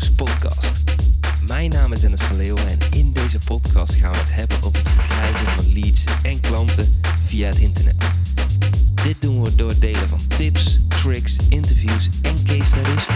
Podcast. Mijn naam is Dennis van Leeuwen en in deze podcast gaan we het hebben over het verkrijgen van leads en klanten via het internet. Dit doen we door het delen van tips, tricks, interviews en case studies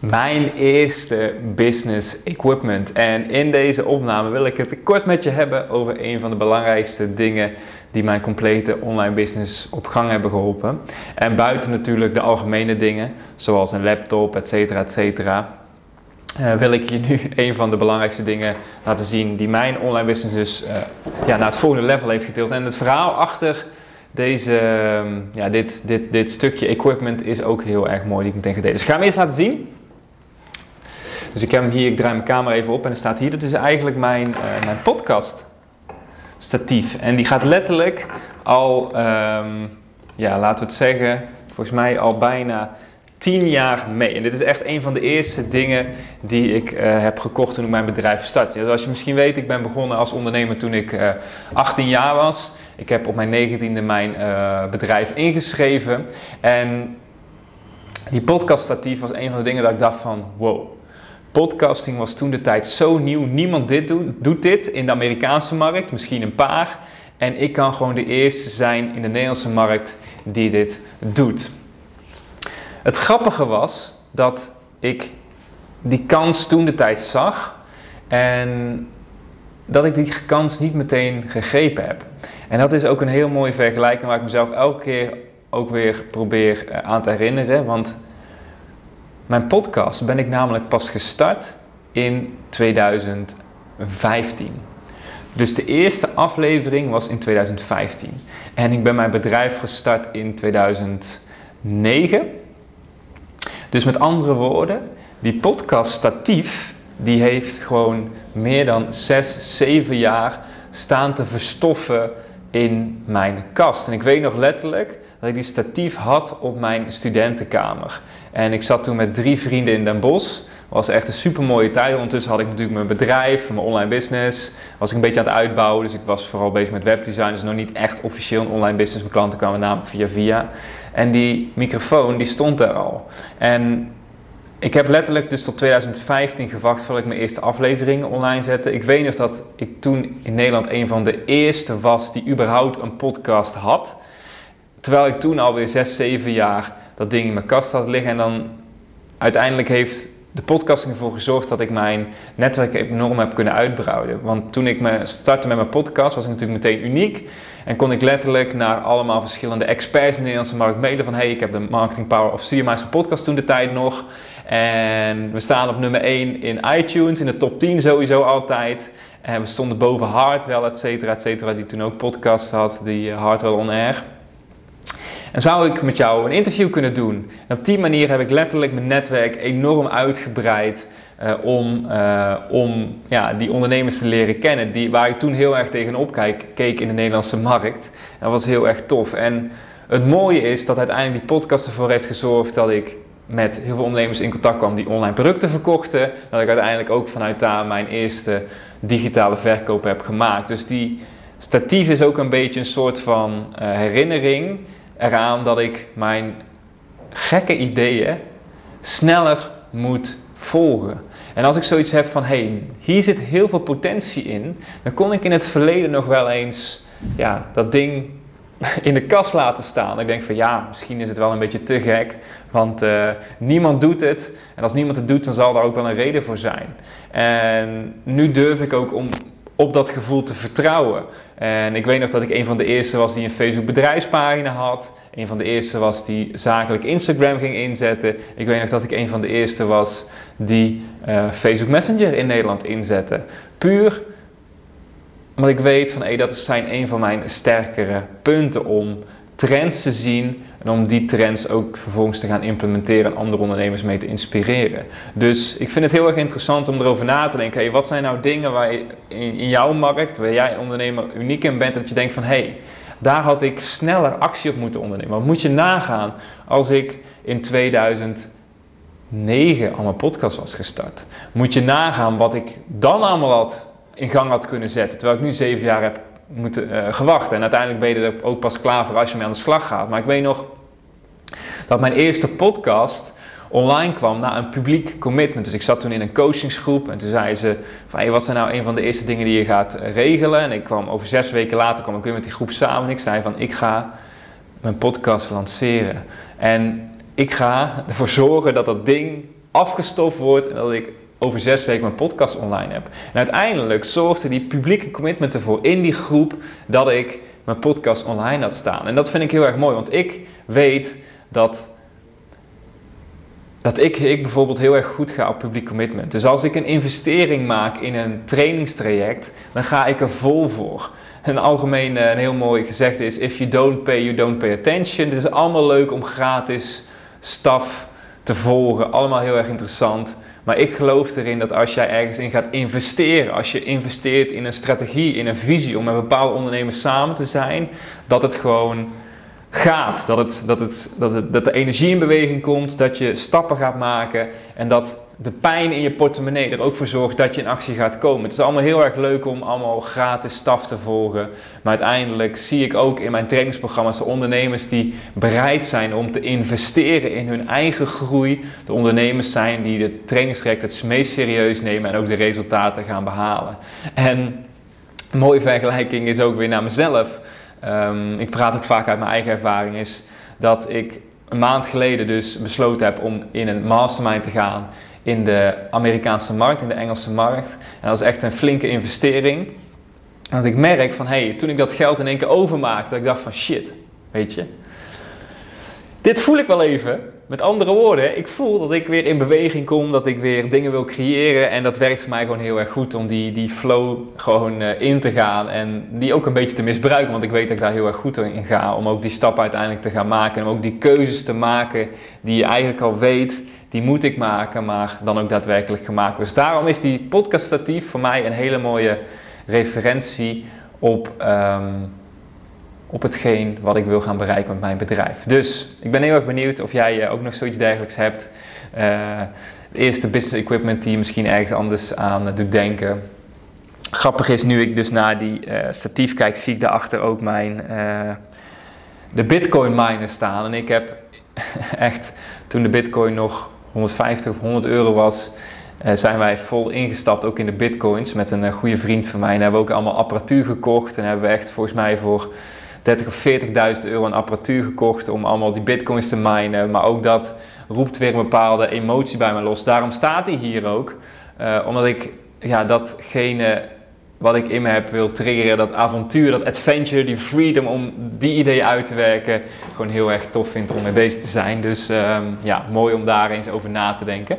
Mijn eerste business equipment. En in deze opname wil ik het kort met je hebben over een van de belangrijkste dingen die mijn complete online business op gang hebben geholpen. En buiten natuurlijk de algemene dingen, zoals een laptop, et cetera, et cetera. Uh, wil ik je nu een van de belangrijkste dingen laten zien die mijn online business dus uh, ja, naar het volgende level heeft getild. En het verhaal achter deze, ja, dit, dit, dit stukje equipment is ook heel erg mooi die ik meteen ga. Dus ik ga hem eerst laten zien. Dus ik heb hem hier, ik draai mijn camera even op en er staat hier, dat is eigenlijk mijn, uh, mijn podcast statief. En die gaat letterlijk al, um, ja, laten we het zeggen, volgens mij al bijna 10 jaar mee. En dit is echt een van de eerste dingen die ik uh, heb gekocht toen ik mijn bedrijf startte. Zoals je misschien weet, ik ben begonnen als ondernemer toen ik uh, 18 jaar was. Ik heb op mijn 19e mijn bedrijf ingeschreven. En die podcaststatief was een van de dingen dat ik dacht van wow. Podcasting was toen de tijd zo nieuw. Niemand dit doet, doet dit in de Amerikaanse markt, misschien een paar. En ik kan gewoon de eerste zijn in de Nederlandse markt die dit doet. Het grappige was dat ik die kans toen de tijd zag en dat ik die kans niet meteen gegrepen heb. En dat is ook een heel mooie vergelijking waar ik mezelf elke keer ook weer probeer aan te herinneren. Want mijn podcast ben ik namelijk pas gestart in 2015. Dus de eerste aflevering was in 2015. En ik ben mijn bedrijf gestart in 2009. Dus met andere woorden, die podcast statief, die heeft gewoon meer dan 6, 7 jaar staan te verstoffen in mijn kast. En ik weet nog letterlijk dat ik die statief had op mijn studentenkamer. En ik zat toen met drie vrienden in Den Bosch. was echt een super mooie tijd. Ondertussen had ik natuurlijk mijn bedrijf, mijn online business. Was ik een beetje aan het uitbouwen. Dus ik was vooral bezig met webdesign. Dus nog niet echt officieel een online business. Mijn klanten kwamen namelijk via via. En die microfoon die stond er al. En ik heb letterlijk dus tot 2015 gewacht voordat ik mijn eerste afleveringen online zette. Ik weet nog dat ik toen in Nederland een van de eerste was die überhaupt een podcast had. Terwijl ik toen alweer 6, 7 jaar dat ding in mijn kast had liggen. En dan uiteindelijk heeft de podcasting ervoor gezorgd dat ik mijn netwerk enorm heb kunnen uitbreiden. Want toen ik me startte met mijn podcast was ik natuurlijk meteen uniek. En kon ik letterlijk naar allemaal verschillende experts in de Nederlandse markt mailen van... hey, ik heb de Marketing Power of Stuurmeister podcast toen de tijd nog. En we staan op nummer 1 in iTunes, in de top 10 sowieso altijd. En we stonden boven Hardwell, et cetera, et cetera, die toen ook podcast had, die Hardwell On Air. En zou ik met jou een interview kunnen doen? En op die manier heb ik letterlijk mijn netwerk enorm uitgebreid uh, om, uh, om ja, die ondernemers te leren kennen. Die, waar ik toen heel erg tegenop kijk, keek in de Nederlandse markt. Dat was heel erg tof. En het mooie is dat uiteindelijk die podcast ervoor heeft gezorgd dat ik met heel veel ondernemers in contact kwam die online producten verkochten. Dat ik uiteindelijk ook vanuit daar mijn eerste digitale verkoop heb gemaakt. Dus die statief is ook een beetje een soort van uh, herinnering eraan dat ik mijn gekke ideeën sneller moet volgen. En als ik zoiets heb van, hé, hey, hier zit heel veel potentie in, dan kon ik in het verleden nog wel eens ja, dat ding in de kast laten staan. Ik denk van, ja, misschien is het wel een beetje te gek, want uh, niemand doet het. En als niemand het doet, dan zal daar ook wel een reden voor zijn. En nu durf ik ook om op dat gevoel te vertrouwen. En ik weet nog dat ik een van de eerste was die een Facebook bedrijfspagina had. Een van de eerste was die zakelijk Instagram ging inzetten. Ik weet nog dat ik een van de eerste was die uh, Facebook Messenger in Nederland inzette. Puur omdat ik weet van hey, dat zijn een van mijn sterkere punten om trends te zien en om die trends ook vervolgens te gaan implementeren en andere ondernemers mee te inspireren. Dus ik vind het heel erg interessant om erover na te denken. Hey, wat zijn nou dingen waar je in, jouw markt, waar jij ondernemer uniek in bent, dat je denkt van hé, hey, Daar had ik sneller actie op moeten ondernemen. Wat moet je nagaan als ik in 2009 al mijn podcast was gestart? Moet je nagaan wat ik dan allemaal had in gang had kunnen zetten. Terwijl ik nu zeven jaar heb moeten uh, gewacht. En uiteindelijk ben je er ook pas klaar voor als je mee aan de slag gaat. Maar ik weet nog dat mijn eerste podcast online kwam na een publiek commitment. Dus ik zat toen in een coachingsgroep en toen zei ze van hey, wat zijn nou een van de eerste dingen die je gaat regelen? En ik kwam over zes weken later kwam ik weer met die groep samen en ik zei van ik ga mijn podcast lanceren. En ik ga ervoor zorgen dat dat ding afgestoft wordt en dat ik over zes weken mijn podcast online heb. En uiteindelijk zorgde die publieke commitment ervoor in die groep dat ik mijn podcast online had staan. En dat vind ik heel erg mooi, want ik weet dat, dat ik, ik bijvoorbeeld heel erg goed ga op publiek commitment. Dus als ik een investering maak in een trainingstraject, dan ga ik er vol voor. Een algemeen, eh, een heel mooi gezegde is: if you don't pay, you don't pay attention. Het is allemaal leuk om gratis staf te volgen, allemaal heel erg interessant. Maar ik geloof erin dat als jij ergens in gaat investeren, als je investeert in een strategie, in een visie om met bepaalde ondernemers samen te zijn, dat het gewoon gaat. Dat, het, dat, het, dat, het, dat de energie in beweging komt, dat je stappen gaat maken en dat de pijn in je portemonnee er ook voor zorgt dat je in actie gaat komen. Het is allemaal heel erg leuk om allemaal gratis staf te volgen. Maar uiteindelijk zie ik ook in mijn trainingsprogramma's de ondernemers die bereid zijn om te investeren in hun eigen groei. De ondernemers zijn die de trainingstraject het meest serieus nemen en ook de resultaten gaan behalen. En een mooie vergelijking is ook weer naar mezelf. Um, ik praat ook vaak uit mijn eigen ervaring. Is dat ik een maand geleden dus besloten heb om in een mastermind te gaan in de Amerikaanse markt, in de Engelse markt. En dat is echt een flinke investering. En dat ik merk van, hey, toen ik dat geld in één keer overmaakte, ik dacht van, shit, weet je. Dit voel ik wel even. Met andere woorden, ik voel dat ik weer in beweging kom, dat ik weer dingen wil creëren. En dat werkt voor mij gewoon heel erg goed om die, die flow gewoon uh, in te gaan. En die ook een beetje te misbruiken, want ik weet dat ik daar heel erg goed in ga. Om ook die stap uiteindelijk te gaan maken. En om ook die keuzes te maken die je eigenlijk al weet die moet ik maken, maar dan ook daadwerkelijk gemaakt. Dus daarom is die podcaststatief voor mij een hele mooie referentie op, um, op hetgeen wat ik wil gaan bereiken met mijn bedrijf. Dus ik ben heel erg benieuwd of jij eh, ook nog zoiets dergelijks hebt. Uh, de eerste business equipment die je misschien ergens anders aan doet denken. Grappig is, nu ik dus naar die statief kijk, zie ik daarachter ook mijn de bitcoin miner staan. En ik heb echt, toen de bitcoin nog 150 of 100 euro was, uh, zijn wij vol ingestapt ook in de bitcoins met een uh, goede vriend van mij. En hebben we ook allemaal apparatuur gekocht en hebben we echt volgens mij voor 30 of 40.000 euro aan apparatuur gekocht om allemaal die bitcoins te minen. Maar ook dat roept weer een bepaalde emotie bij me los. Daarom staat hij hier ook, uh, omdat ik ja, datgene wat ik in me heb wil triggeren, dat avontuur, dat adventure, die freedom om die ideeën uit te werken, gewoon heel erg tof vind om mee bezig te zijn. Dus um, ja, mooi om daar eens over na te denken.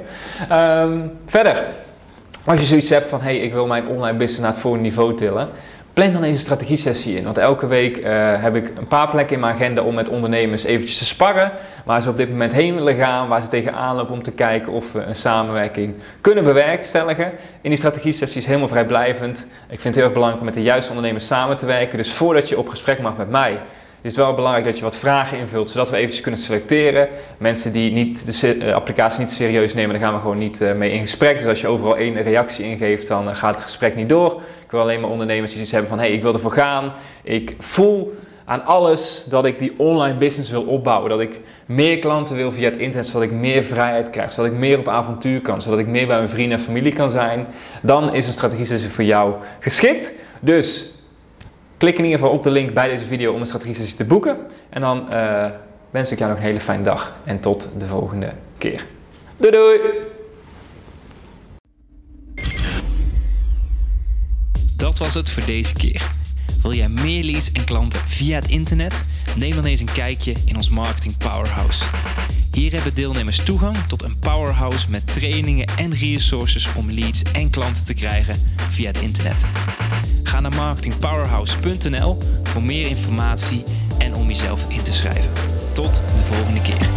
Um, verder, als je zoiets hebt van, hé, hey, ik wil mijn online business naar het volgende niveau tillen, Plan dan eens een strategie-sessie in. Want elke week uh, heb ik een paar plekken in mijn agenda om met ondernemers eventjes te sparren. Waar ze op dit moment heen willen gaan. Waar ze tegenaan lopen om te kijken of we een samenwerking kunnen bewerkstelligen. In die strategie-sessie is helemaal vrijblijvend. Ik vind het heel erg belangrijk om met de juiste ondernemers samen te werken. Dus voordat je op gesprek mag met mij is het wel belangrijk dat je wat vragen invult, zodat we eventjes kunnen selecteren. Mensen die niet de eh, applicatie niet serieus nemen, daar gaan we gewoon niet uh, mee in gesprek. Dus als je overal één reactie ingeeft, dan uh, gaat het gesprek niet door. Ik wil alleen maar ondernemers die iets hebben van, hé, hey, ik wil ervoor gaan. Ik voel aan alles dat ik die online business wil opbouwen. Dat ik meer klanten wil via het internet, zodat ik meer vrijheid krijg. Zodat ik meer op avontuur kan, zodat ik meer bij mijn vrienden en familie kan zijn. Dan is een strategie voor jou geschikt. Dus Klik in ieder geval op de link bij deze video om een strategie te boeken. En dan uh, wens ik jou nog een hele fijne dag en tot de volgende keer. Doei doei! Dat was het voor deze keer. Wil jij meer leads en klanten via het internet? Neem dan eens een kijkje in ons Marketing Powerhouse. Hier hebben deelnemers toegang tot een powerhouse met trainingen en resources om leads en klanten te krijgen via het internet. Naar marketingpowerhouse.nl voor meer informatie en om jezelf in te schrijven. Tot de volgende keer.